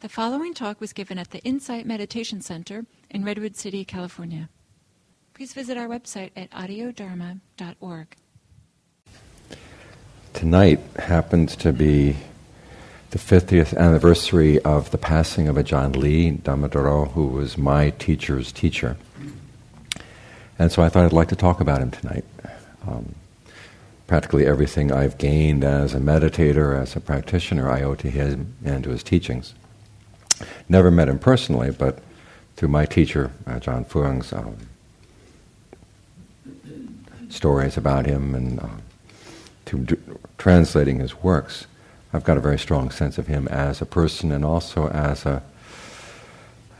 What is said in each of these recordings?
The following talk was given at the Insight Meditation Center in Redwood City, California. Please visit our website at audiodharma.org. Tonight happens to be the 50th anniversary of the passing of Ajahn Lee Dhammadharo, who was my teacher's teacher. And so I thought I'd like to talk about him tonight. Um, practically everything I've gained as a meditator, as a practitioner, I owe to him and to his teachings. Never met him personally, but through my teacher, uh, Ajahn Fuang's um, stories about him and uh, to translating his works, I've got a very strong sense of him as a person and also as a,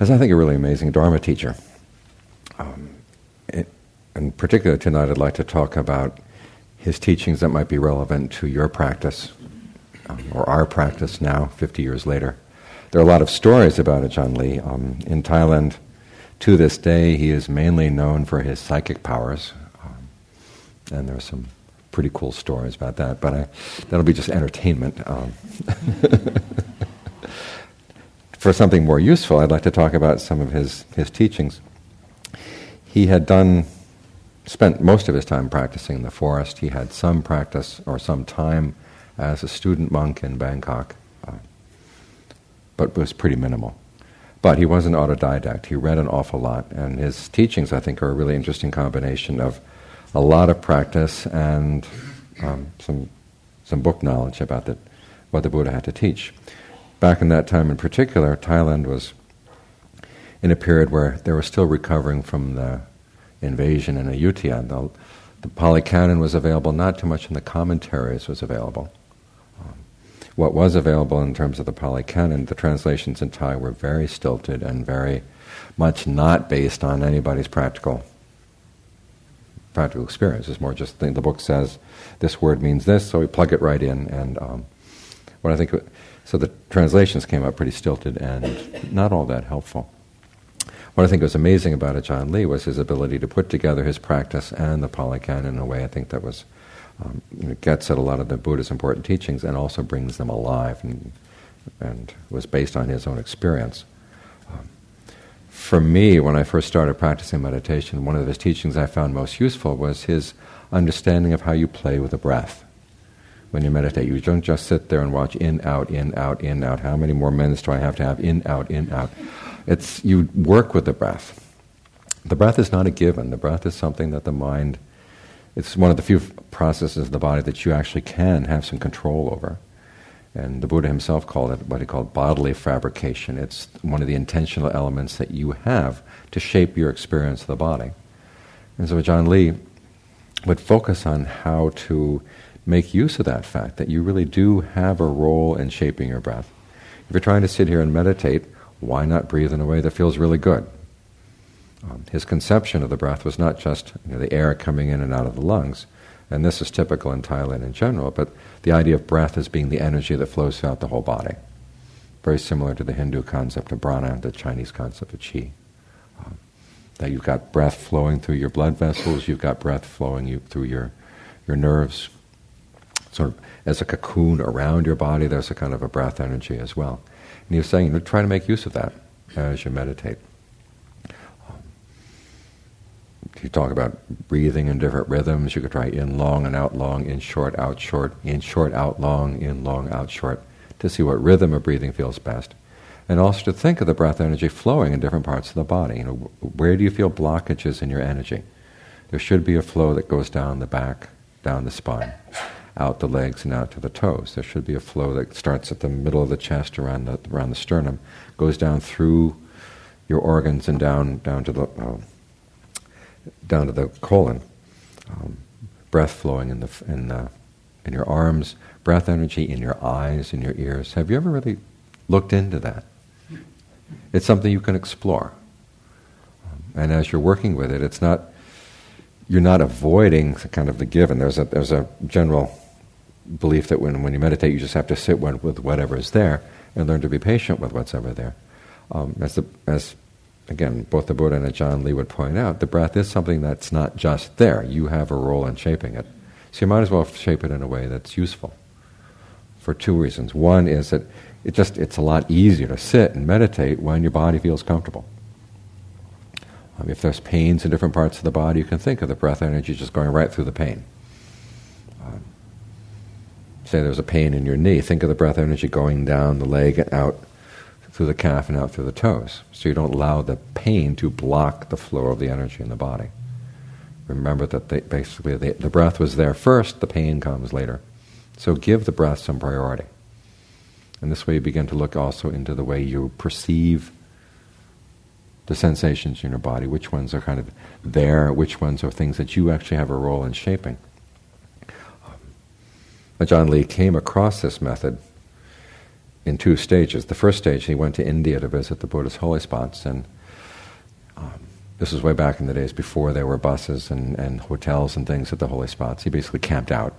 as I think a really amazing Dharma teacher. Um, it, in particular, tonight I'd like to talk about his teachings that might be relevant to your practice um, or our practice now, 50 years later. There are a lot of stories about Ajahn Lee. Um, in Thailand, to this day, he is mainly known for his psychic powers, um, and there are some pretty cool stories about that. But I, that'll be just entertainment. Um, for something more useful, I'd like to talk about some of his his teachings. He had done spent most of his time practicing in the forest. He had some practice or some time as a student monk in Bangkok but was pretty minimal. But he was an autodidact. He read an awful lot, and his teachings, I think, are a really interesting combination of a lot of practice and um, some some book knowledge about the, what the Buddha had to teach. Back in that time, in particular, Thailand was in a period where they were still recovering from the invasion in Ayutthaya. The, the Pali Canon was available, not too much in the commentaries was available what was available in terms of the Pali Canon, the translations in Thai were very stilted and very much not based on anybody's practical practical experience. It's more just the, the book says this word means this, so we plug it right in. And um, what I think, so the translations came out pretty stilted and not all that helpful. What I think was amazing about Ajahn Lee was his ability to put together his practice and the Pali Canon in a way I think that was um, gets at a lot of the Buddha's important teachings and also brings them alive and, and was based on his own experience. Um, for me, when I first started practicing meditation, one of his teachings I found most useful was his understanding of how you play with the breath. When you meditate, you don't just sit there and watch in, out, in, out, in, out. How many more minutes do I have to have in, out, in, out? It's you work with the breath. The breath is not a given. The breath is something that the mind it's one of the few processes of the body that you actually can have some control over. And the Buddha himself called it what he called bodily fabrication. It's one of the intentional elements that you have to shape your experience of the body. And so Ajaan Lee would focus on how to make use of that fact that you really do have a role in shaping your breath. If you're trying to sit here and meditate, why not breathe in a way that feels really good? Um, his conception of the breath was not just you know, the air coming in and out of the lungs, and this is typical in Thailand in general, but the idea of breath as being the energy that flows throughout the whole body. Very similar to the Hindu concept of prana, and the Chinese concept of qi. Um, that you've got breath flowing through your blood vessels, you've got breath flowing you, through your, your nerves. Sort of as a cocoon around your body, there's a kind of a breath energy as well. And he was saying, you know, try to make use of that as you meditate. You talk about breathing in different rhythms. You could try in long and out long, in short, out short, in short, out long, in long, out short, to see what rhythm of breathing feels best. And also to think of the breath energy flowing in different parts of the body. You know, where do you feel blockages in your energy? There should be a flow that goes down the back, down the spine, out the legs, and out to the toes. There should be a flow that starts at the middle of the chest, around the around the sternum, goes down through your organs and down down to the uh, down to the colon. Um, breath flowing in the in the in your arms, breath energy in your eyes, in your ears. Have you ever really looked into that? It's something you can explore. Um, and as you're working with it, it's not you're not avoiding kind of the given. There's a there's a general belief that when, when you meditate, you just have to sit with whatever is there and learn to be patient with what's ever there. Um, as the, as again, both the Buddha and Ajaan Lee would point out, the breath is something that's not just there. You have a role in shaping it. So you might as well shape it in a way that's useful for two reasons. One is that it just it's a lot easier to sit and meditate when your body feels comfortable. Um, if there's pains in different parts of the body, you can think of the breath energy just going right through the pain. Um, say there's a pain in your knee, think of the breath energy going down the leg and out through the calf and out through the toes. So you don't allow the pain to block the flow of the energy in the body. Remember that they, basically the, the breath was there first, the pain comes later. So give the breath some priority. And this way you begin to look also into the way you perceive the sensations in your body, which ones are kind of there, which ones are things that you actually have a role in shaping. Um, Ajaan Lee came across this method in two stages. The first stage, he went to India to visit the Buddhist holy spots, and um, this was way back in the days before there were buses and, and hotels and things at the holy spots. He basically camped out.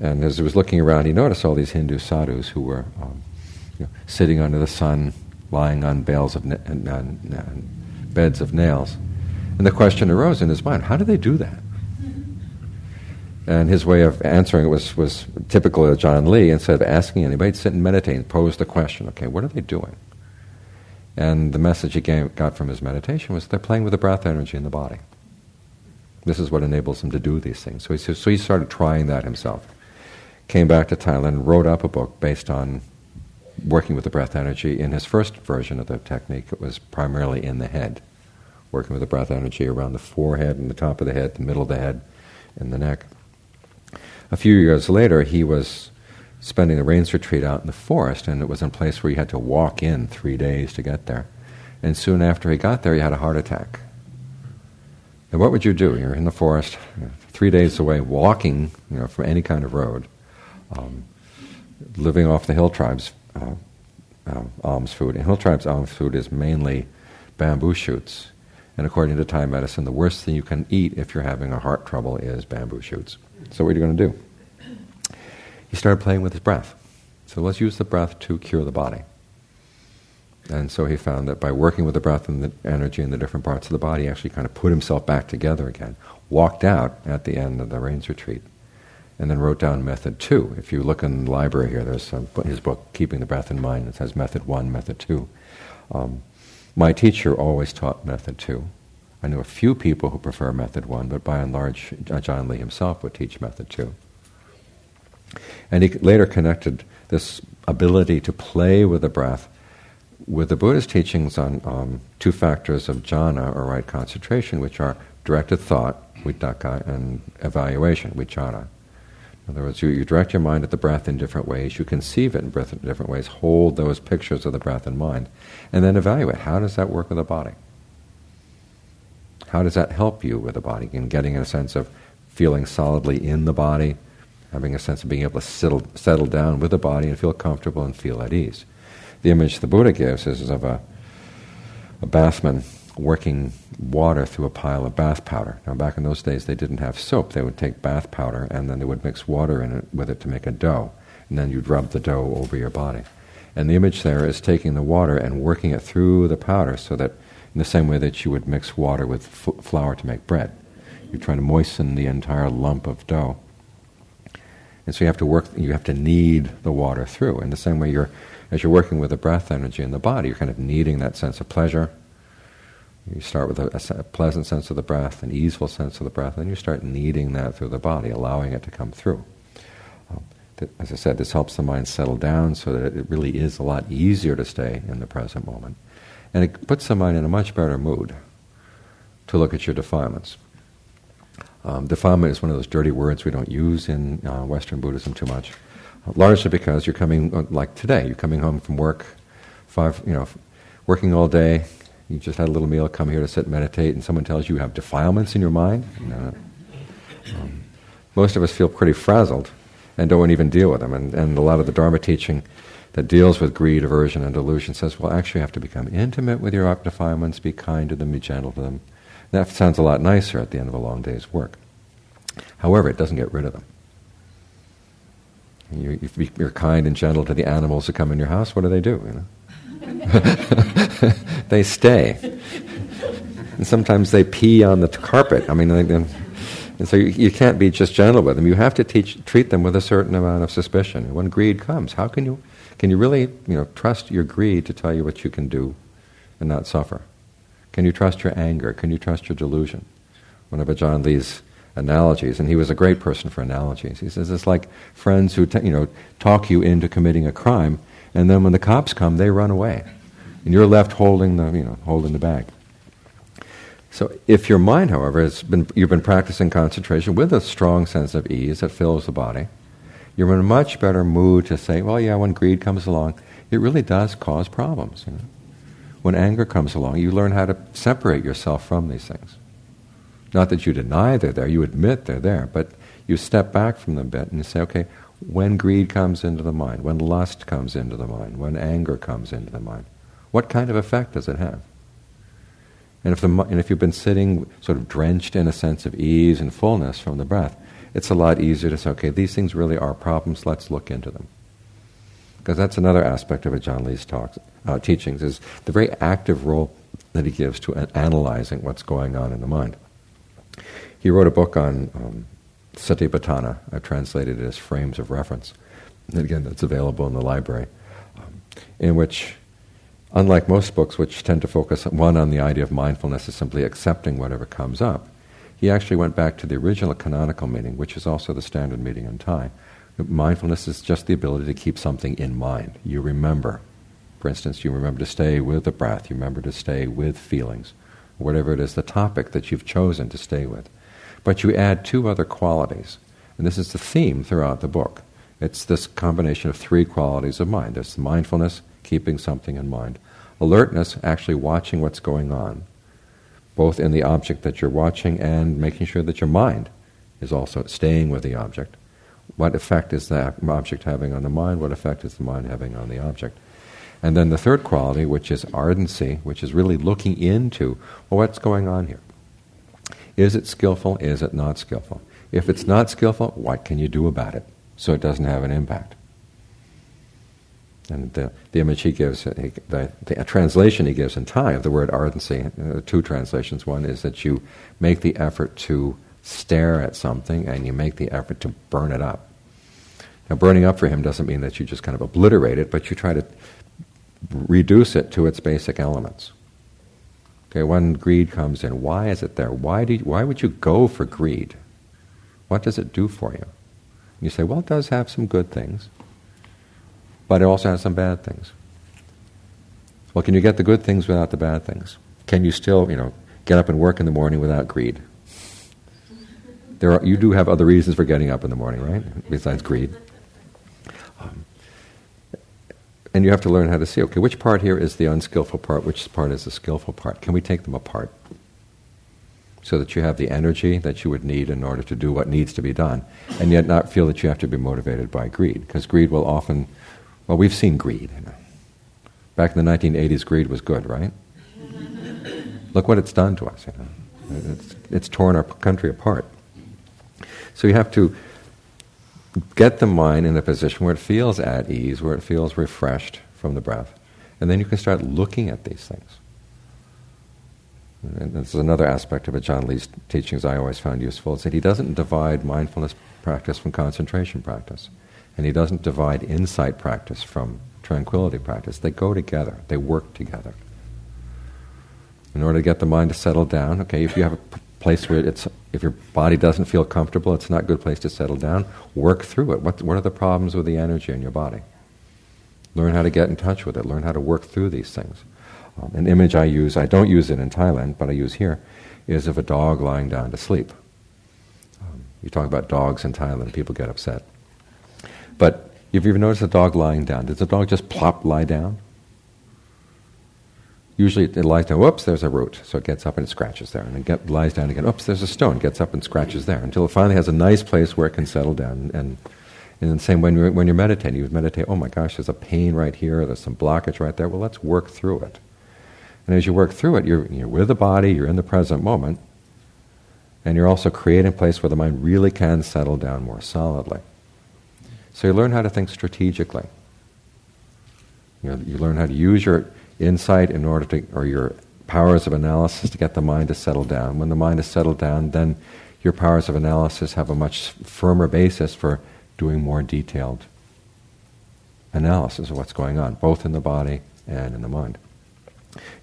And as he was looking around, he noticed all these Hindu sadhus who were um, you know, sitting under the sun, lying on bales of na- beds of nails. And the question arose in his mind how do they do that? And his way of answering it was, was typical of Ajaan Lee. Instead of asking anybody, sit and meditate and pose the question, okay, what are they doing? And the message he gave, got from his meditation was they're playing with the breath energy in the body. This is what enables him to do these things. So he, so he started trying that himself. Came back to Thailand, wrote up a book based on working with the breath energy. In his first version of the technique, it was primarily in the head, working with the breath energy around the forehead and the top of the head, the middle of the head, and the neck. A few years later, he was spending the rains retreat out in the forest, and it was in a place where he had to walk in three days to get there. And soon after he got there, he had a heart attack. And what would you do? You're in the forest, three days away, walking you know, from any kind of road, um, living off the hill tribes' uh, uh, alms food. And hill tribes' alms food is mainly bamboo shoots. And according to Thai medicine, the worst thing you can eat if you're having a heart trouble is bamboo shoots. So what are you going to do? He started playing with his breath. So let's use the breath to cure the body. And so he found that by working with the breath and the energy in the different parts of the body, he actually kind of put himself back together again. Walked out at the end of the rains retreat, and then wrote down method two. If you look in the library here, there's some, his book, Keeping the Breath in Mind. It says method one, method two. Um, my teacher always taught method two. I know a few people who prefer method one, but by and large, Ajaan Lee himself would teach method two. And he later connected this ability to play with the breath with the Buddhist teachings on um, two factors of jhana, or right concentration, which are directed thought, vitakka, and evaluation, vichara. In other words, you, you direct your mind at the breath in different ways, you conceive it in different ways, hold those pictures of the breath in mind, and then evaluate how does that work with the body? How does that help you with the body in getting a sense of feeling solidly in the body, having a sense of being able to settle, settle down with the body and feel comfortable and feel at ease? The image the Buddha gives is of a, a bathman working water through a pile of bath powder. Now, back in those days, they didn't have soap. They would take bath powder and then they would mix water in it with it to make a dough, and then you'd rub the dough over your body. And the image there is taking the water and working it through the powder so that in the same way that you would mix water with f- flour to make bread. You're trying to moisten the entire lump of dough. And so you have to work, you have to knead the water through. In the same way you're, as you're working with the breath energy in the body, you're kind of kneading that sense of pleasure. You start with a, a pleasant sense of the breath, an easeful sense of the breath, and you start kneading that through the body, allowing it to come through. As I said, this helps the mind settle down so that it really is a lot easier to stay in the present moment. And it puts the mind in a much better mood to look at your defilements. Um, defilement is one of those dirty words we don't use in uh, Western Buddhism too much, largely because you're coming, uh, like today, you're coming home from work, five, you know, working all day, you just had a little meal, come here to sit and meditate, and someone tells you you have defilements in your mind. No. Um, most of us feel pretty frazzled and don't even deal with them. And, and a lot of the Dharma teaching that deals with greed, aversion, and delusion says, well, actually, you have to become intimate with your defilements, be kind to them, be gentle to them. That sounds a lot nicer at the end of a long day's work. However, it doesn't get rid of them. You, if you're kind and gentle to the animals that come in your house, what do they do? You know? they stay. And sometimes they pee on the carpet. I mean, they, And so you, you can't be just gentle with them. You have to teach, treat them with a certain amount of suspicion. When greed comes, how can you, can you really you know, trust your greed to tell you what you can do and not suffer? Can you trust your anger? Can you trust your delusion? One of Ajaan Lee's analogies, and he was a great person for analogies. He says it's like friends who t- you know talk you into committing a crime, and then when the cops come, they run away, and you're left holding the you know holding the bag. So if your mind, however, has been you've been practicing concentration with a strong sense of ease that fills the body, you're in a much better mood to say, well, yeah, when greed comes along, it really does cause problems. You know? When anger comes along, you learn how to separate yourself from these things. Not that you deny they're there, you admit they're there, but you step back from them a bit and you say, okay, when greed comes into the mind, when lust comes into the mind, when anger comes into the mind, what kind of effect does it have? And if, the, and if you've been sitting sort of drenched in a sense of ease and fullness from the breath, it's a lot easier to say, okay, these things really are problems, let's look into them. Because that's another aspect of Ajaan Lee's talks, uh, teachings is the very active role that he gives to an- analyzing what's going on in the mind. He wrote a book on um, Satipatthana. I've translated it as Frames of Reference. And again, that's available in the library, um, in which, unlike most books which tend to focus one on the idea of mindfulness as simply accepting whatever comes up, he actually went back to the original canonical meaning, which is also the standard meaning in Thai. Mindfulness is just the ability to keep something in mind. You remember for instance, you remember to stay with the breath, you remember to stay with feelings, whatever it is, the topic that you've chosen to stay with. But you add two other qualities, and this is the theme throughout the book. It's this combination of three qualities of mind. There's mindfulness, keeping something in mind, alertness, actually watching what's going on, both in the object that you're watching and making sure that your mind is also staying with the object. What effect is that object having on the mind? What effect is the mind having on the object? And then the third quality, which is ardency, which is really looking into well, what's going on here. Is it skillful? Is it not skillful? If it's not skillful, what can you do about it so it doesn't have an impact? And the, the image he gives, the, the translation he gives in Thai of the word ardency, uh, two translations. One is that you make the effort to stare at something and you make the effort to burn it up. Now, burning up for him doesn't mean that you just kind of obliterate it, but you try to reduce it to its basic elements. Okay, when greed comes in, why is it there? Why, do you, why would you go for greed? What does it do for you? You say, well, it does have some good things, but it also has some bad things. Well, can you get the good things without the bad things? Can you still, you know, get up and work in the morning without greed? There are, you do have other reasons for getting up in the morning, right? Besides greed. Um, and you have to learn how to see, okay, which part here is the unskillful part, which part is the skillful part? Can we take them apart? So that you have the energy that you would need in order to do what needs to be done, and yet not feel that you have to be motivated by greed. Because greed will often, well, we've seen greed. Back in the 1980s, greed was good, right? Look what it's done to us. You know. It's, it's torn our country apart. So you have to get the mind in a position where it feels at ease, where it feels refreshed from the breath. And then you can start looking at these things. And this is another aspect of Ajaan Lee's teachings I always found useful, is that he doesn't divide mindfulness practice from concentration practice. And he doesn't divide insight practice from tranquility practice. They go together, they work together. In order to get the mind to settle down, okay, if you have a place where it's if your body doesn't feel comfortable, it's not a good place to settle down. Work through it. What, what are the problems with the energy in your body? Learn how to get in touch with it. Learn how to work through these things. Um, an image I use, I don't use it in Thailand, but I use here, is of a dog lying down to sleep. Um, you talk about dogs in Thailand, people get upset. But if you've noticed a dog lying down, does the dog just plop lie down? Usually it lies down, whoops, there's a root. So it gets up and it scratches there. And it get, lies down again, oops, there's a stone, gets up and scratches there. Until it finally has a nice place where it can settle down. And, and in the same when you're, when you're meditating, you meditate, oh my gosh, there's a pain right here, there's some blockage right there. Well, let's work through it. And as you work through it, you're, you're with the body, you're in the present moment, and you're also creating a place where the mind really can settle down more solidly. So you learn how to think strategically. You, know, you learn how to use your insight in order to, or your powers of analysis to get the mind to settle down. When the mind is settled down, then your powers of analysis have a much firmer basis for doing more detailed analysis of what's going on, both in the body and in the mind.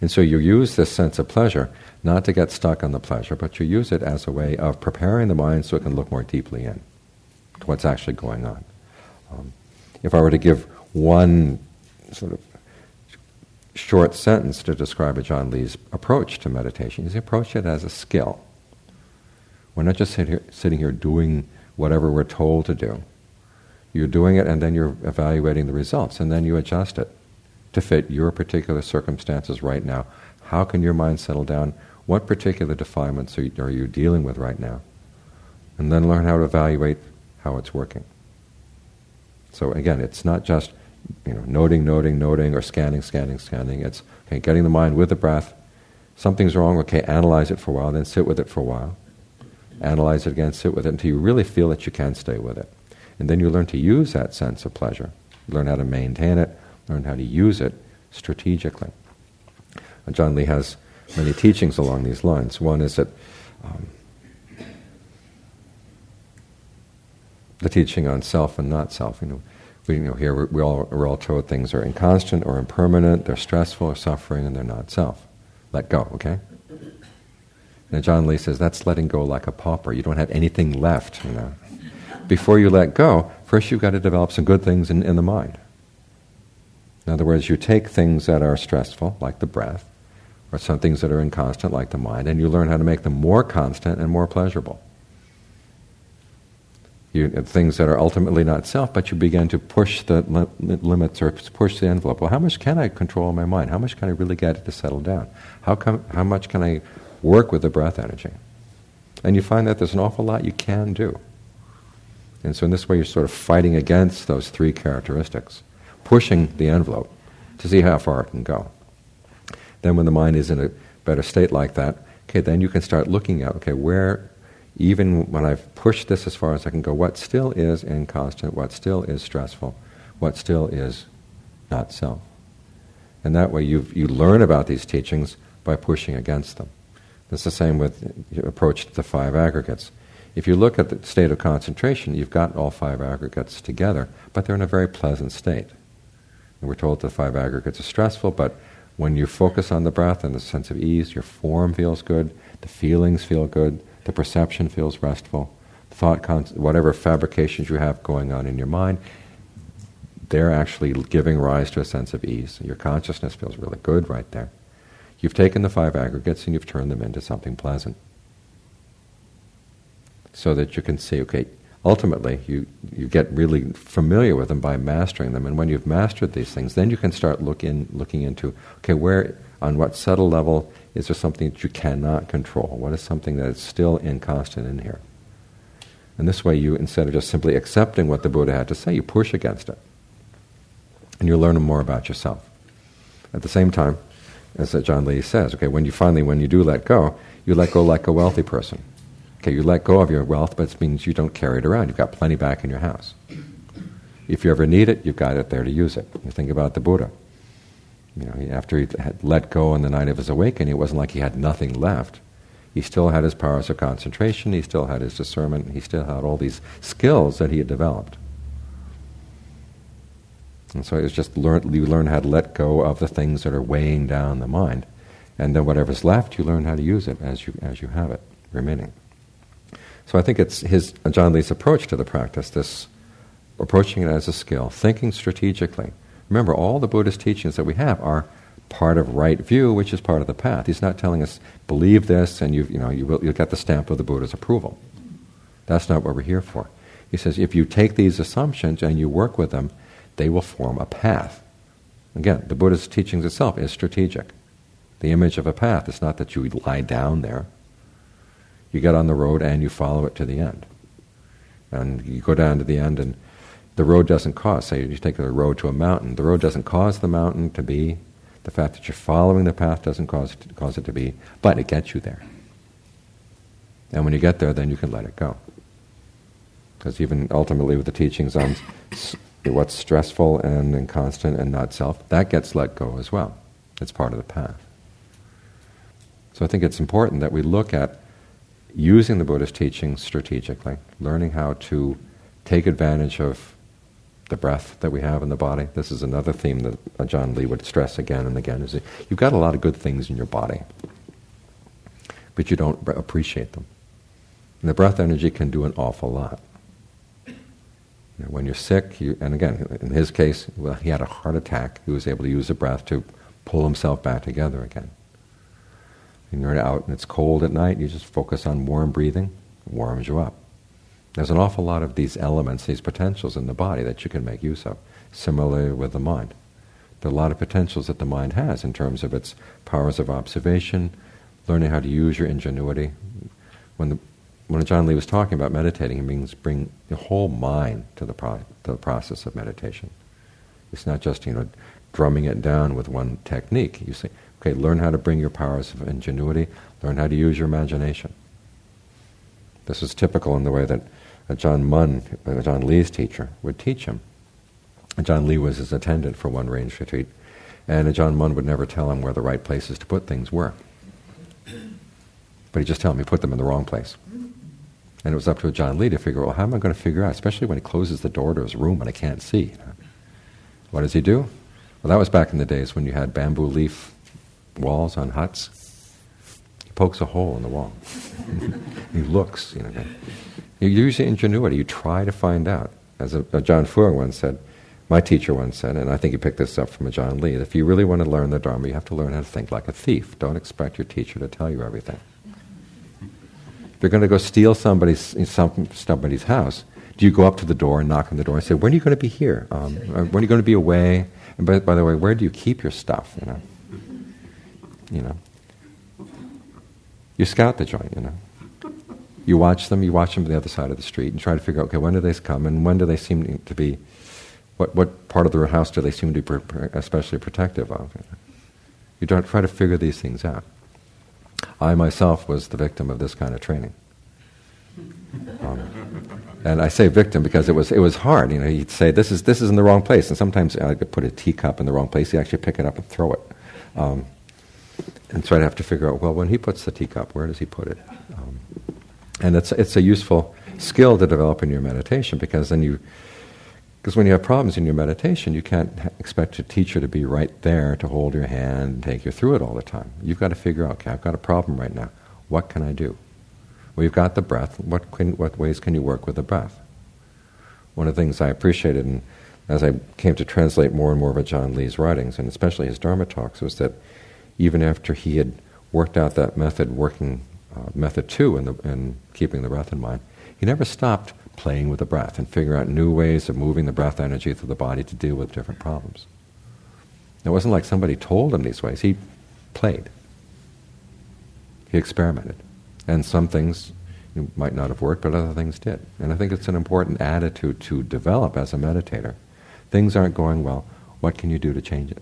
And so you use this sense of pleasure not to get stuck on the pleasure, but you use it as a way of preparing the mind so it can look more deeply in to what's actually going on. Um, if I were to give one sort of short sentence to describe Ajaan Lee's approach to meditation, he approached it as a skill. We're not just sit here, sitting here doing whatever we're told to do. You're doing it and then you're evaluating the results and then you adjust it to fit your particular circumstances right now. How can your mind settle down? What particular defilements are you, are you dealing with right now? And then learn how to evaluate how it's working. So again, it's not just you know noting, noting, noting, or scanning, scanning, scanning. It's okay, getting the mind with the breath. Something's wrong. Okay, analyze it for a while, then sit with it for a while. Analyze it again, sit with it until you really feel that you can stay with it, and then you learn to use that sense of pleasure. Learn how to maintain it. Learn how to use it strategically. Ajaan Lee has many teachings along these lines. One is that um, the teaching on self and not self. You know, we you know here we, we all we're all told things are inconstant or impermanent, they're stressful or suffering, and they're not self. Let go, okay? And Ajaan Lee says that's letting go like a pauper. You don't have anything left. You know, before you let go, first you've got to develop some good things in, in the mind. In other words, you take things that are stressful, like the breath, or some things that are inconstant, like the mind, and you learn how to make them more constant and more pleasurable. You, things that are ultimately not self, but you begin to push the li- limits or push the envelope. Well, how much can I control my mind? How much can I really get it to settle down? How, come, how much can I work with the breath energy? And you find that there's an awful lot you can do. And so, in this way, you're sort of fighting against those three characteristics, pushing the envelope to see how far it can go. Then, when the mind is in a better state like that, okay, then you can start looking at, okay, where, even when I've pushed this as far as I can go, what still is inconstant, what still is stressful, what still is not self. And that way you you learn about these teachings by pushing against them. It's the same with your approach to the five aggregates. If you look at the state of concentration, you've got all five aggregates together, but they're in a very pleasant state. And we're told the five aggregates are stressful, but when you focus on the breath and the sense of ease, your form feels good, the feelings feel good, the perception feels restful, thought, whatever fabrications you have going on in your mind, they're actually giving rise to a sense of ease. Your consciousness feels really good right there. You've taken the five aggregates and you've turned them into something pleasant. So that you can see, okay, ultimately you, you get really familiar with them by mastering them. And when you've mastered these things, then you can start look in, looking into okay, where, on what subtle level is there something that you cannot control? What is something that is still inconstant in here? And this way, you instead of just simply accepting what the Buddha had to say, you push against it, and you learn more about yourself. At the same time, as Ajaan Lee says, okay, when you finally, when you do let go, you let go like a wealthy person. Okay, you let go of your wealth, but it means you don't carry it around. You've got plenty back in your house. If you ever need it, you've got it there to use it. You think about the Buddha. You know, after he had let go on the night of his awakening, it wasn't like he had nothing left. He still had his powers of concentration. He still had his discernment. He still had all these skills that he had developed. And so it was just learn, you learn how to let go of the things that are weighing down the mind, and then whatever's left, you learn how to use it as you as you have it remaining. So I think it's his Ajaan Lee's approach to the practice, this approaching it as a skill, thinking strategically. Remember, all the Buddhist teachings that we have are part of right view, which is part of the path. He's not telling us believe this and you've, you know you will, you'll get the stamp of the Buddha's approval. That's not what we're here for. He says if you take these assumptions and you work with them, they will form a path. Again, the Buddha's teachings itself is strategic. The image of a path is not that you lie down there. You get on the road and you follow it to the end. And you go down to the end, and the road doesn't cause, say you take the road to a mountain, the road doesn't cause the mountain to be. The fact that you're following the path doesn't cause it to, cause it to be, but it gets you there. And when you get there, then you can let it go. Because even ultimately, with the teachings on what's stressful and inconstant and not self, that gets let go as well. It's part of the path. So I think it's important that we look at using the Buddhist teachings strategically, learning how to take advantage of the breath that we have in the body. This is another theme that Ajaan Lee would stress again and again: is you've got a lot of good things in your body, but you don't appreciate them. And the breath energy can do an awful lot. When you're sick, you, and again, in his case, well, he had a heart attack. He was able to use the breath to pull himself back together again. And you're out and it's cold at night, you just focus on warm breathing, warms you up. There's an awful lot of these elements, these potentials in the body that you can make use of. Similarly with the mind. There are a lot of potentials that the mind has in terms of its powers of observation, learning how to use your ingenuity. When, the, when Ajaan Lee was talking about meditating, he means bring the whole mind to the, pro, to the process of meditation. It's not just, you know, drumming it down with one technique. You say, okay, learn how to bring your powers of ingenuity, learn how to use your imagination. This is typical in the way that Ajaan Mun, Ajaan Lee's teacher, would teach him. Ajaan Lee was his attendant for one rains retreat, and Ajaan Mun would never tell him where the right places to put things were. But he'd just tell him he put them in the wrong place. And it was up to Ajaan Lee to figure out, well, how am I going to figure out, especially when he closes the door to his room and I can't see. What does he do? Well, that was back in the days when you had bamboo leaf walls on huts. He pokes a hole in the wall. he looks, you know. You use your ingenuity. You try to find out. As a, a Ajaan Fuang once said, my teacher once said, and I think he picked this up from Ajaan Lee, if you really want to learn the Dharma, you have to learn how to think like a thief. Don't expect your teacher to tell you everything. If you're going to go steal somebody's, some, somebody's house, do you go up to the door and knock on the door and say, when are you going to be here? Um, when are you going to be away? And by, by the way, where do you keep your stuff? You know, you know. You scout the joint. You know. You watch them. You watch them on the other side of the street and try to figure out, okay, when do they come and when do they seem to be? What what part of the house do they seem to be especially protective of? You don't try to figure these things out. I myself was the victim of this kind of training. Um, and I say victim because it was it was hard. You know, he'd say this is this is in the wrong place, and sometimes I could put a teacup in the wrong place. He'd actually pick it up and throw it. Um, and so I'd have to figure out well, when he puts the teacup, where does he put it? Um, and it's it's a useful skill to develop in your meditation because then you because when you have problems in your meditation, you can't expect a teacher to be right there to hold your hand and take you through it all the time. You've got to figure out, okay, I've got a problem right now. What can I do? Well, you've got the breath. What, can, what ways can you work with the breath? One of the things I appreciated, and as I came to translate more and more of Ajaan Lee's writings, and especially his Dharma talks, was that even after he had worked out that method, working uh, method two in, the, in keeping the breath in mind, he never stopped playing with the breath and figuring out new ways of moving the breath energy through the body to deal with different problems. It wasn't like somebody told him these ways. He played. He experimented. And some things might not have worked, but other things did. And I think it's an important attitude to develop as a meditator. Things aren't going well. What can you do to change it?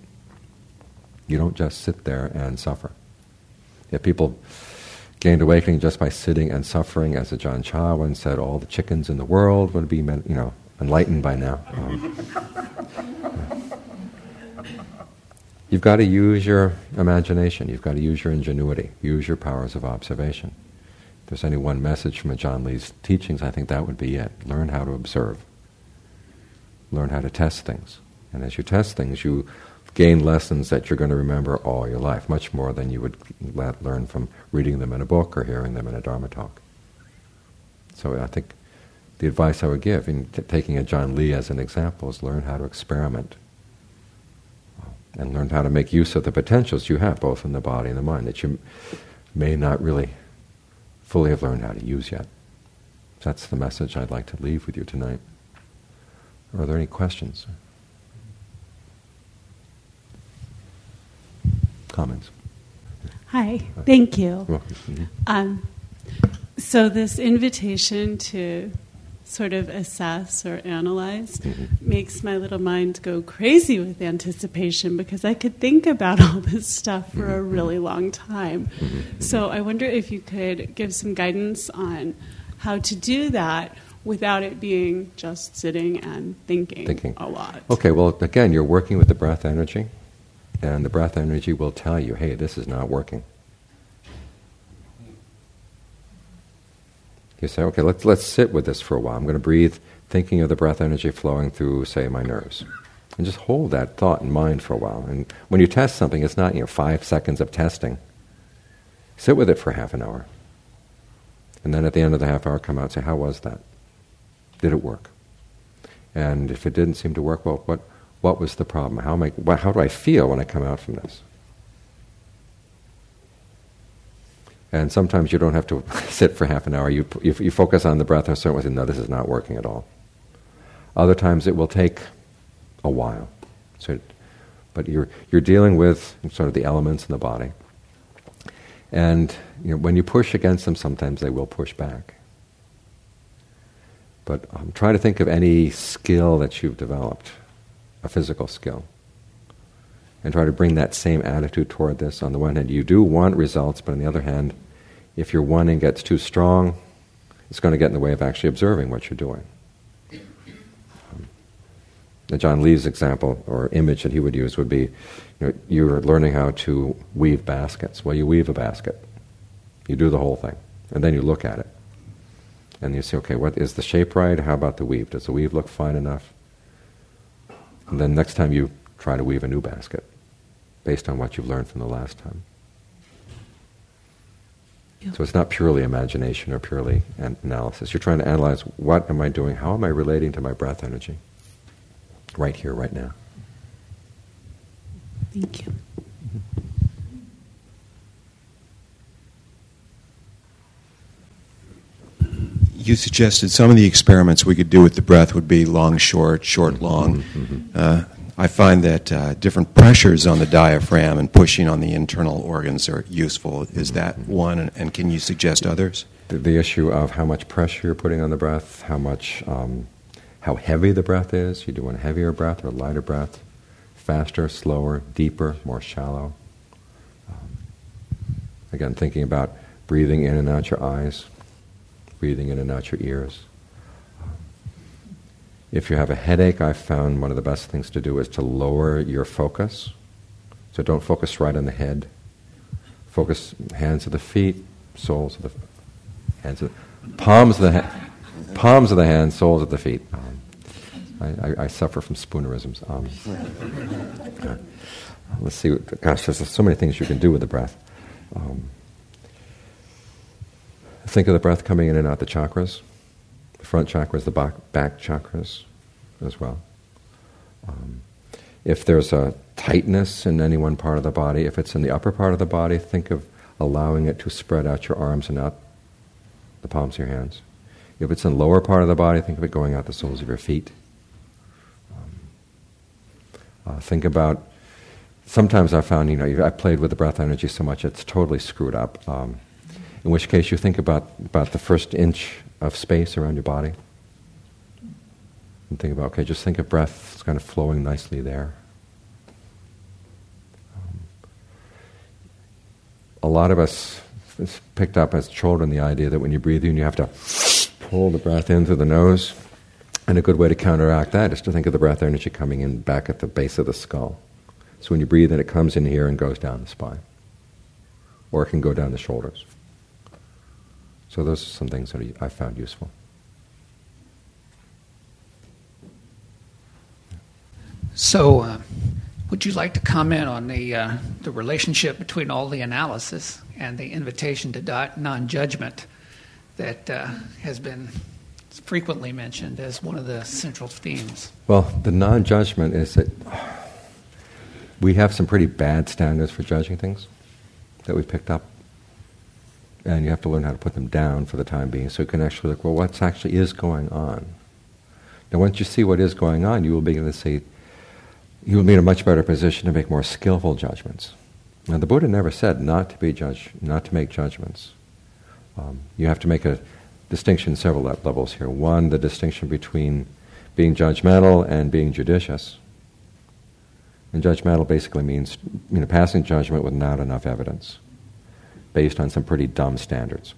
You don't just sit there and suffer. If people gained awakening just by sitting and suffering, as Ajaan Chah once said, all the chickens in the world would be, you know, enlightened by now. Um, You've got to use your imagination. You've got to use your ingenuity. Use your powers of observation there's any one message from Ajaan Lee's teachings, I think that would be it. Learn how to observe. Learn how to test things. And as you test things, you gain lessons that you're going to remember all your life, much more than you would learn from reading them in a book or hearing them in a Dharma talk. So I think the advice I would give, in t- taking Ajaan Lee as an example, is learn how to experiment and learn how to make use of the potentials you have, both in the body and the mind, that you may not really fully have learned how to use yet. That's the message I'd like to leave with you tonight. Are there any questions? Comments? Hi, thank you. Mm-hmm. Um, so, this invitation to sort of assess or analyze mm-hmm. makes my little mind go crazy with anticipation because I could think about all this stuff for mm-hmm. a really long time. Mm-hmm. So I wonder if you could give some guidance on how to do that without it being just sitting and thinking, thinking. a lot. Okay, well, again, you're working with the breath energy, and the breath energy will tell you, hey, this is not working. You say, okay, let's, let's sit with this for a while. I'm going to breathe, thinking of the breath energy flowing through, say, my nerves. And just hold that thought in mind for a while. And when you test something, it's not you know, five seconds of testing. Sit with it for half an hour. And then at the end of the half hour, come out and say, how was that? Did it work? And if it didn't seem to work, well, what, what was the problem? How, am I, how do I feel when I come out from this? And sometimes you don't have to sit for half an hour. You, you, you focus on the breath and certain way, no, this is not working at all. Other times it will take a while. So, but you're, you're dealing with sort of the elements in the body. And you know, when you push against them, sometimes they will push back. But um, trying to think of any skill that you've developed, a physical skill, and try to bring that same attitude toward this. On the one hand, you do want results, but on the other hand, if your wanting gets too strong, it's going to get in the way of actually observing what you're doing. Um, Ajaan Lee's example or image that he would use would be you know, you're learning how to weave baskets. Well, you weave a basket, you do the whole thing, and then you look at it. And you say, okay, what is the shape right? How about the weave? Does the weave look fine enough? And then next time you try to weave a new basket based on what you've learned from the last time. So it's not purely imagination or purely an- analysis. You're trying to analyze what am I doing? How am I relating to my breath energy? Right here, right now. Thank you. Mm-hmm. You suggested some of the experiments we could do with the breath would be long, short, short, long. Mm-hmm. Uh, I find that uh, different pressures on the diaphragm and pushing on the internal organs are useful. Is that one? And, and can you suggest others? The, the, issue of how much pressure you're putting on the breath, how much, um, how heavy the breath is. You do a heavier breath or a lighter breath, faster, slower, deeper, more shallow. Um, again, thinking about breathing in and out your eyes, breathing in and out your ears. If you have a headache, I've found one of the best things to do is to lower your focus. So don't focus right on the head. Focus hands of the feet, soles of the hands of the, palms of the ha- palms of the hands, soles of the feet. Um, I, I, I, suffer from spoonerisms. Um, uh, let's see. Gosh, there's so many things you can do with the breath. Um, think of the breath coming in and out the chakras the front chakras, the back, back chakras as well. Um, if there's a tightness in any one part of the body, if it's in the upper part of the body, think of allowing it to spread out your arms and out the palms of your hands. If it's in the lower part of the body, think of it going out the soles of your feet. Um, uh, think about, sometimes I've found, you know, I've played with the breath energy so much it's totally screwed up. Um, in which case you think about, about the first inch of space around your body. And think about, okay, just think of breath it's kind of flowing nicely there. Um, a lot of us picked up as children the idea that when you breathe in, you have to pull the breath in through the nose. And a good way to counteract that is to think of the breath energy coming in back at the base of the skull. So when you breathe in, it comes in here and goes down the spine. Or it can go down the shoulders. So those are some things that I found useful. So, uh, would you like to comment on the uh, the relationship between all the analysis and the invitation to non-judgment that uh, has been frequently mentioned as one of the central themes? Well, the non-judgment is that we have some pretty bad standards for judging things that we picked up and you have to learn how to put them down for the time being so you can actually look, well, what actually is going on? Now, once you see what is going on, you will begin to see, you will be in a much better position to make more skillful judgments. Now, the Buddha never said not to be judge, not to make judgments. Um, you have to make a distinction several levels here. One, the distinction between being judgmental and being judicious. And judgmental basically means you know, passing judgment with not enough evidence based on some pretty dumb standards.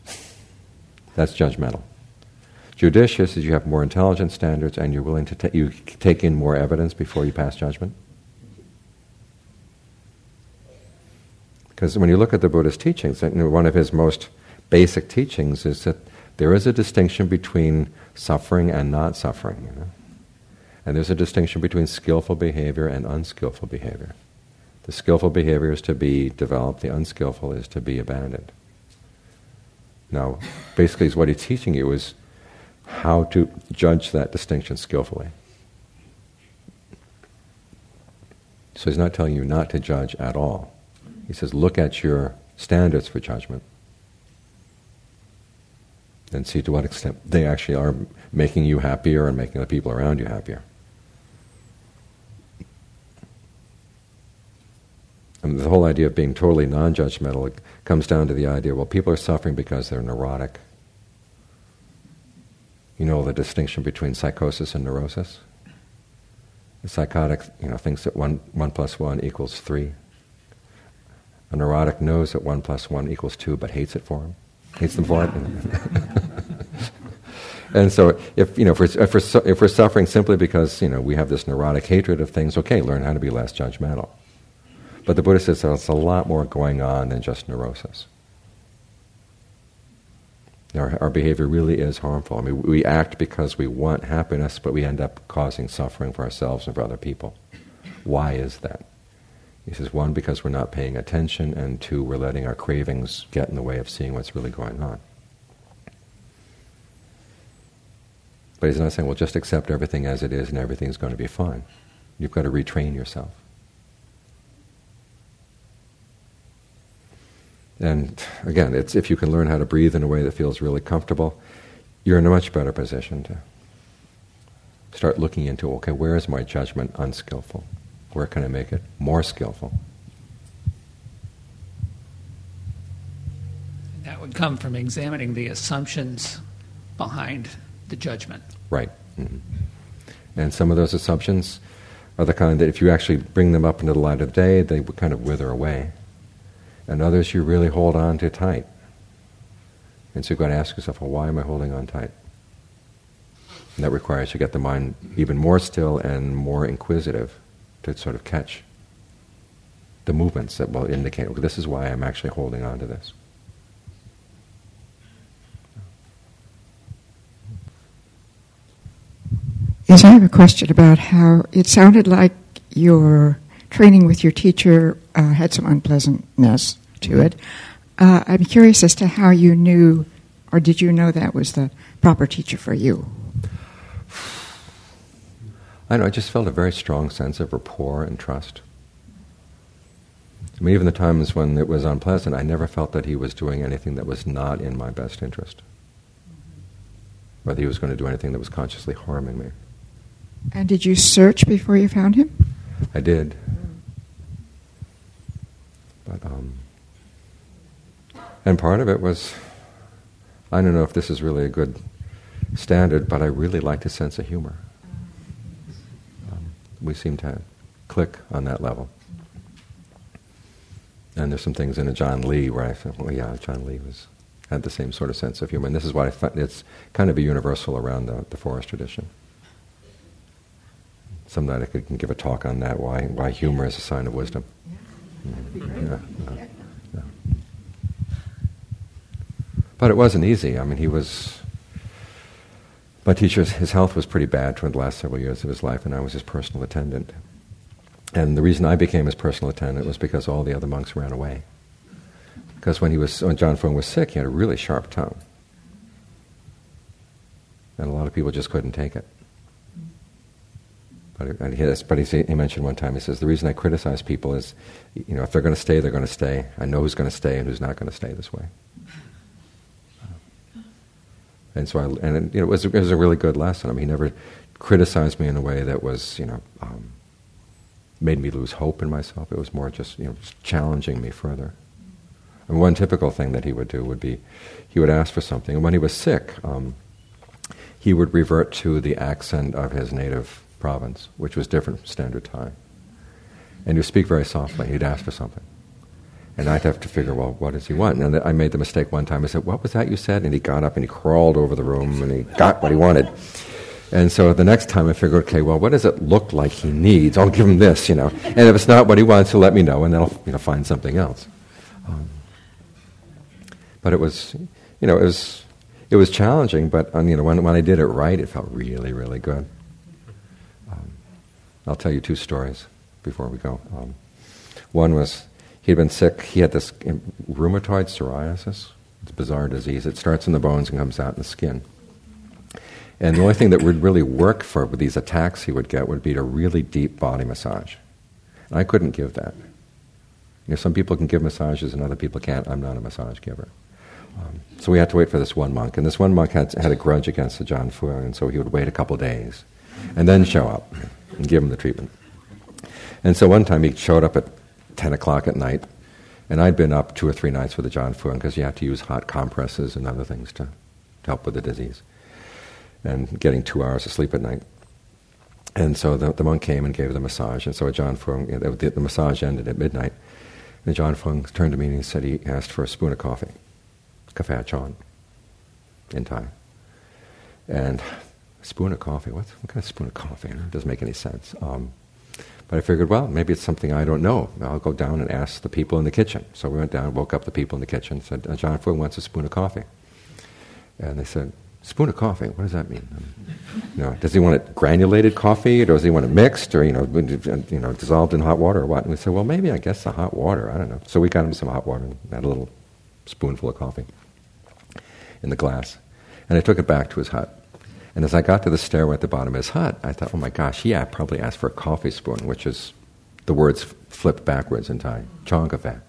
That's judgmental. Judicious is you have more intelligent standards and you're willing to ta- you take in more evidence before you pass judgment. Because when you look at the Buddha's teachings, one of his most basic teachings is that there is a distinction between suffering and not suffering. You know? And there's a distinction between skillful behavior and unskillful behavior. The skillful behavior is to be developed, the unskillful is to be abandoned. Now, basically, what he's teaching you is how to judge that distinction skillfully. So he's not telling you not to judge at all. He says, look at your standards for judgment and see to what extent they actually are making you happier and making the people around you happier. And the whole idea of being totally non judgmental comes down to the idea well, people are suffering because they're neurotic. You know the distinction between psychosis and neurosis? The psychotic you know, thinks that one, one plus one equals three. A neurotic knows that one plus one equals two, but hates it for him. Hates them for it. and so, if you know, if we're, if we're, if we're suffering simply because you know we have this neurotic hatred of things, okay, learn how to be less judgmental. But the Buddha says there's a lot more going on than just neurosis. Our, our behavior really is harmful. I mean, we act because we want happiness, but we end up causing suffering for ourselves and for other people. Why is that? He says, one, because we're not paying attention, and two, we're letting our cravings get in the way of seeing what's really going on. But he's not saying, well, just accept everything as it is and everything's going to be fine. You've got to retrain yourself. And again, it's if you can learn how to breathe in a way that feels really comfortable, you're in a much better position to start looking into okay, where is my judgment unskillful? Where can I make it more skillful? That would come from examining the assumptions behind the judgment. Right. Mm-hmm. And some of those assumptions are the kind that if you actually bring them up into the light of day, they would kind of wither away and others you really hold on to tight. And so you've got to ask yourself, well, why am I holding on tight? And that requires you get the mind even more still and more inquisitive to sort of catch the movements that will indicate, well, this is why I'm actually holding on to this. Yes, I have a question about how it sounded like your training with your teacher uh, had some unpleasantness to it. Uh, I'm curious as to how you knew, or did you know that was the proper teacher for you? I know. I just felt a very strong sense of rapport and trust. I mean, even the times when it was unpleasant, I never felt that he was doing anything that was not in my best interest. Whether he was going to do anything that was consciously harming me. And did you search before you found him? I did. But um, and part of it was, I don't know if this is really a good standard, but I really liked his sense of humor. Um, we seem to click on that level. And there's some things in Ajaan Lee where I thought, well, yeah, Ajaan Lee was had the same sort of sense of humor. And this is why it's kind of a universal around the, the forest tradition. Sometime I could give a talk on that, why, why humor is a sign of wisdom. Yeah, yeah, But it wasn't easy. I mean, he was. My teacher, his health was pretty bad for the last several years of his life, and I was his personal attendant. And the reason I became his personal attendant was because all the other monks ran away. Because when he was, when Ajaan Fuang was sick, he had a really sharp tongue, and a lot of people just couldn't take it. But, he, but he, he mentioned one time, he says, the reason I criticize people is, you know, if they're going to stay, they're going to stay. I know who's going to stay and who's not going to stay this way. And so I, and it, you know, it was, it was a really good lesson. I mean, he never criticized me in a way that was, you know, um, made me lose hope in myself. It was more just, you know, just challenging me further. And one typical thing that he would do would be, he would ask for something, and when he was sick, um, he would revert to the accent of his native province, which was different from Standard Thai. And he'd speak very softly. He'd ask for something. And I'd have to figure, well, what does he want? And I made the mistake one time. I said, what was that you said? And he got up and he crawled over the room and he got what he wanted. And so the next time I figured, okay, well, what does it look like he needs? I'll give him this, you know. And if it's not what he wants, he'll let me know, and then I'll you know, find something else. Um, but it was, you know, it was, it was challenging, but um, you know, when, when I did it right, it felt really, really good. I'll tell you two stories before we go. Um, one was he'd been sick. He had this um, rheumatoid psoriasis. It's a bizarre disease. It starts in the bones and comes out in the skin. And the only thing that would really work for these attacks he would get would be a really deep body massage. And I couldn't give that. You know, some people can give massages and other people can't. I'm not a massage giver. Um, so we had to wait for this one monk. And this one monk had, had a grudge against the Ajaan Fuang, and so he would wait a couple days and then show up and give him the treatment. And so one time he showed up at 10 o'clock at night, and I'd been up two or three nights with the Ajaan Fuang because you have to use hot compresses and other things to, to help with the disease and getting two hours of sleep at night. And so the, the monk came and gave the massage, and so Ajaan Fuang, you know, the, the, massage ended at midnight. And Ajaan Fuang turned to me and he said he asked for a spoon of coffee, kafa chon, in Thai. And spoon of coffee, what, what kind of spoon of coffee? It doesn't make any sense. Um, but I figured, well, maybe it's something I don't know. I'll go down and ask the people in the kitchen. So we went down, woke up the people in the kitchen, said, uh, Ajaan Fuang wants a spoon of coffee. And they said, spoon of coffee. What does that mean? Um, you know, does he want it granulated coffee, or does he want it mixed, or you know, uh, you know, dissolved in hot water, or what? And we said, well, maybe I guess the hot water. I don't know. So we got him some hot water and had a little spoonful of coffee in the glass, and I took it back to his hut. And as I got to the stairway at the bottom of his hut, I thought, oh my gosh, yeah, I probably asked for a coffee spoon, which is the words flipped backwards in Thai, chong kafe.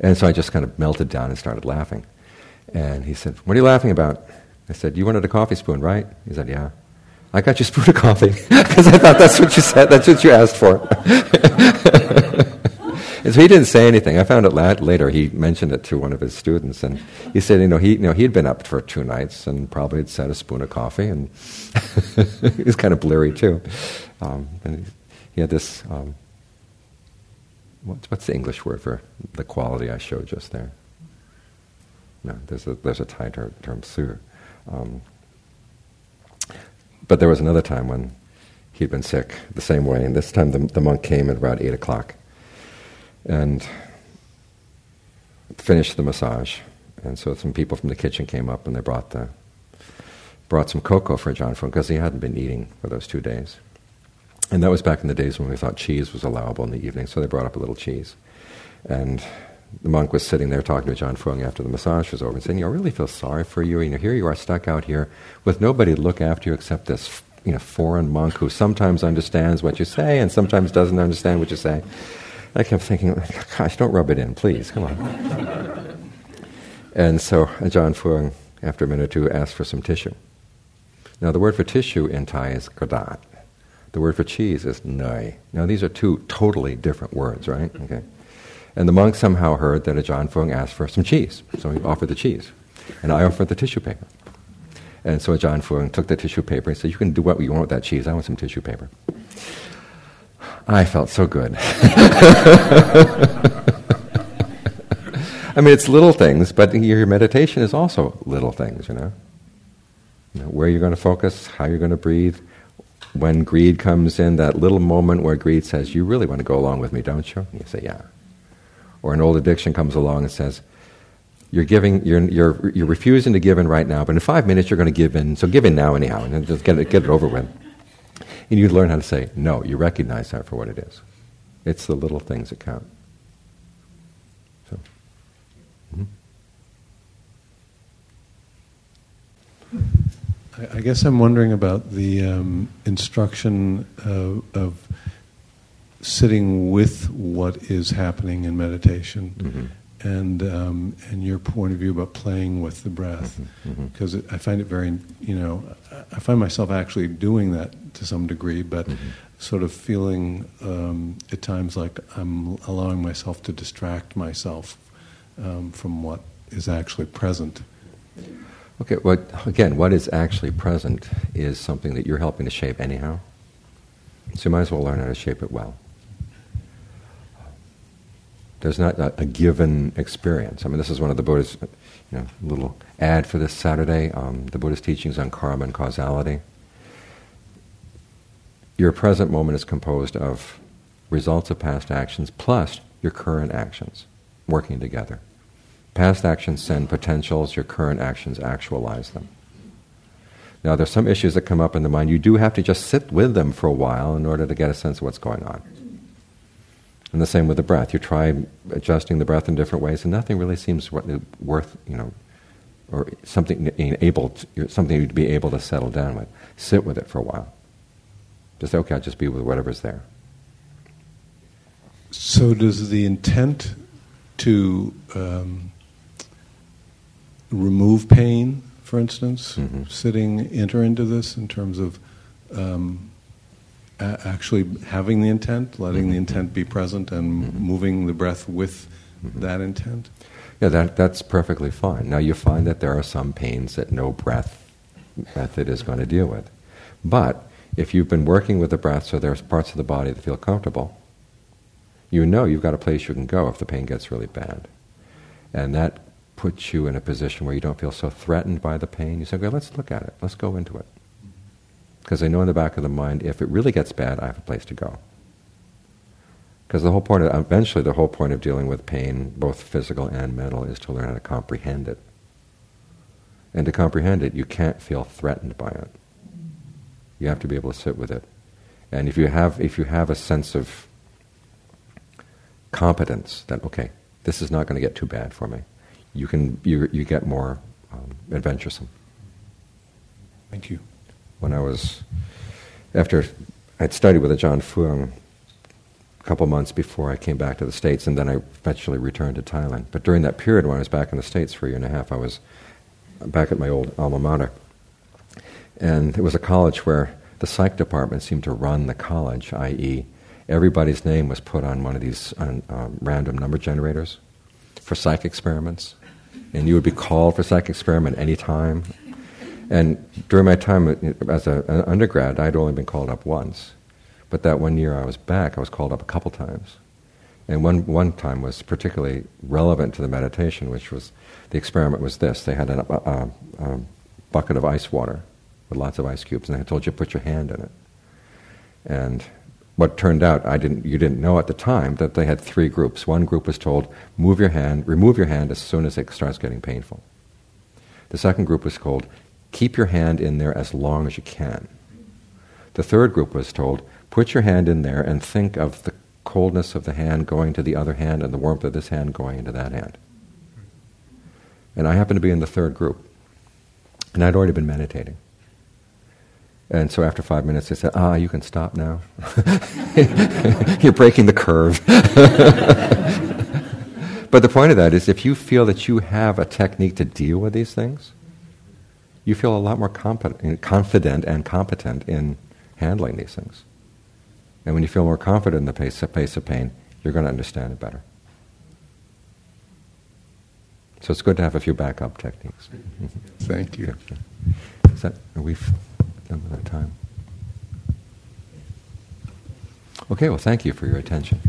And so I just kind of melted down and started laughing. And he said, What are you laughing about? I said, You wanted a coffee spoon, right? He said, Yeah. I got you a spoon of coffee because I thought that's what you said, that's what you asked for. and so he didn't say anything. I found it later. He mentioned it to one of his students, and he said, you know, he, you know, he'd been up for two nights and probably had said a spoon of coffee, and he was kind of bleary too. Um, and he had this. Um, what's, what's the English word for the quality I showed just there? No, there's a there's a Thai term, term sur. Um, but there was another time when he'd been sick the same way, and this time the, the monk came at about 8 o'clock and finished the massage. And so some people from the kitchen came up and they brought the brought some cocoa for Ajaan Fuang because he hadn't been eating for those two days. And that was back in the days when we thought cheese was allowable in the evening, so they brought up a little cheese. And the monk was sitting there talking to Ajaan Fuang after the massage was over and saying, you know, I really feel sorry for you. You know, here you are stuck out here with nobody to look after you except this you know, foreign monk who sometimes understands what you say and sometimes doesn't understand what you say. I kept thinking, gosh, don't rub it in, please, come on. and so Ajaan Fuang, after a minute or two, asked for some tissue. Now, the word for tissue in Thai is kradat. The word for cheese is nai. Now, these are two totally different words, right? Okay. And the monk somehow heard that Ajaan Fuang asked for some cheese, so he offered the cheese. And I offered the tissue paper. And so Ajaan Fuang took the tissue paper and said, You can do what you want with that cheese. I want some tissue paper. I felt so good. I mean, it's little things, but your meditation is also little things, you know? you know where you're going to focus, how you're going to breathe. When greed comes in, that little moment where greed says, You really want to go along with me, don't you? And you say, Yeah. Or an old addiction comes along and says, you're giving, you're, you're, you're refusing to give in right now, but in five minutes you're going to give in, so give in now anyhow, and just get it, get it over with. And you learn how to say, no, you recognize that for what it is. It's the little things that count. So, mm-hmm. I, I guess I'm wondering about the um, instruction of, of sitting with what is happening in meditation mm-hmm. and um, and your point of view about playing with the breath because mm-hmm. mm-hmm. I find it very you know I find myself actually doing that to some degree but mm-hmm. sort of feeling um, at times like I'm allowing myself to distract myself um, from what is actually present. Okay, well, again, what is actually present is something that you're helping to shape anyhow. So you might as well learn how to shape it well. There's not a, a, given experience. I mean, this is one of the Buddha's, you know, little ad for this Saturday. Um, the Buddha's teachings on karma and causality. Your present moment is composed of results of past actions plus your current actions working together. past actions send potentials, your current actions actualize them. Now, there's some issues that come up in the mind. You do have to just sit with them for a while in order to get a sense of what's going on. And the same with the breath. You try adjusting the breath in different ways, and nothing really seems worth, you know, or something able something to be able to settle down with. Sit with it for a while. Just say, okay, I'll just be with whatever's there. So, does the intent to um, remove pain, for instance, mm-hmm. sitting enter into this in terms of um, a- actually having the intent, letting mm-hmm. the intent be present, and mm-hmm. moving the breath with mm-hmm. that intent? Yeah, that, that's perfectly fine. Now, you find that there are some pains that no breath method is going to deal with. But if you've been working with the breath so there's parts of the body that feel comfortable, you know you've got a place you can go if the pain gets really bad. And that puts you in a position where you don't feel so threatened by the pain. You say, okay, let's look at it. Let's go into it. Because I know in the back of the mind, if it really gets bad, I have a place to go. Because the whole point, of, eventually, the whole point of dealing with pain, both physical and mental, is to learn how to comprehend it. And to comprehend it, you can't feel threatened by it. You have to be able to sit with it. And if you have, if you have a sense of competence that okay, this is not going to get too bad for me, you can you you get more um, adventuresome. Thank you. When I was after I'd studied with Ajaan Fuang a couple months before I came back to the States, and then I eventually returned to Thailand. But during that period when I was back in the States for a year and a half, I was back at my old alma mater. And it was a college where the psych department seemed to run the college, i.e., everybody's name was put on one of these um, random number generators for psych experiments. And you would be called for psych experiment any time. And during my time uh, as a, an undergrad, I'd only been called up once. But that one year I was back, I was called up a couple times. And one, one time was particularly relevant to the meditation, which was the experiment was this. They had a, a, a bucket of ice water with lots of ice cubes, and I told you put your hand in it. And what turned out, I didn't, you didn't know at the time that they had three groups. One group was told, move your hand, remove your hand as soon as it starts getting painful. The second group was told, keep your hand in there as long as you can. The third group was told, put your hand in there and think of the coldness of the hand going to the other hand and the warmth of this hand going into that hand. And I happened to be in the third group. And I'd already been meditating. And so after five minutes, they said, Ah, you can stop now. You're breaking the curve. but the point of that is if you feel that you have a technique to deal with these things, you feel a lot more competent, confident and competent in handling these things. And when you feel more confident in the pace, pace of pain, you're going to understand it better. So it's good to have a few backup techniques. Thank you. Is that, are we done with our time? Okay, well, thank you for your attention.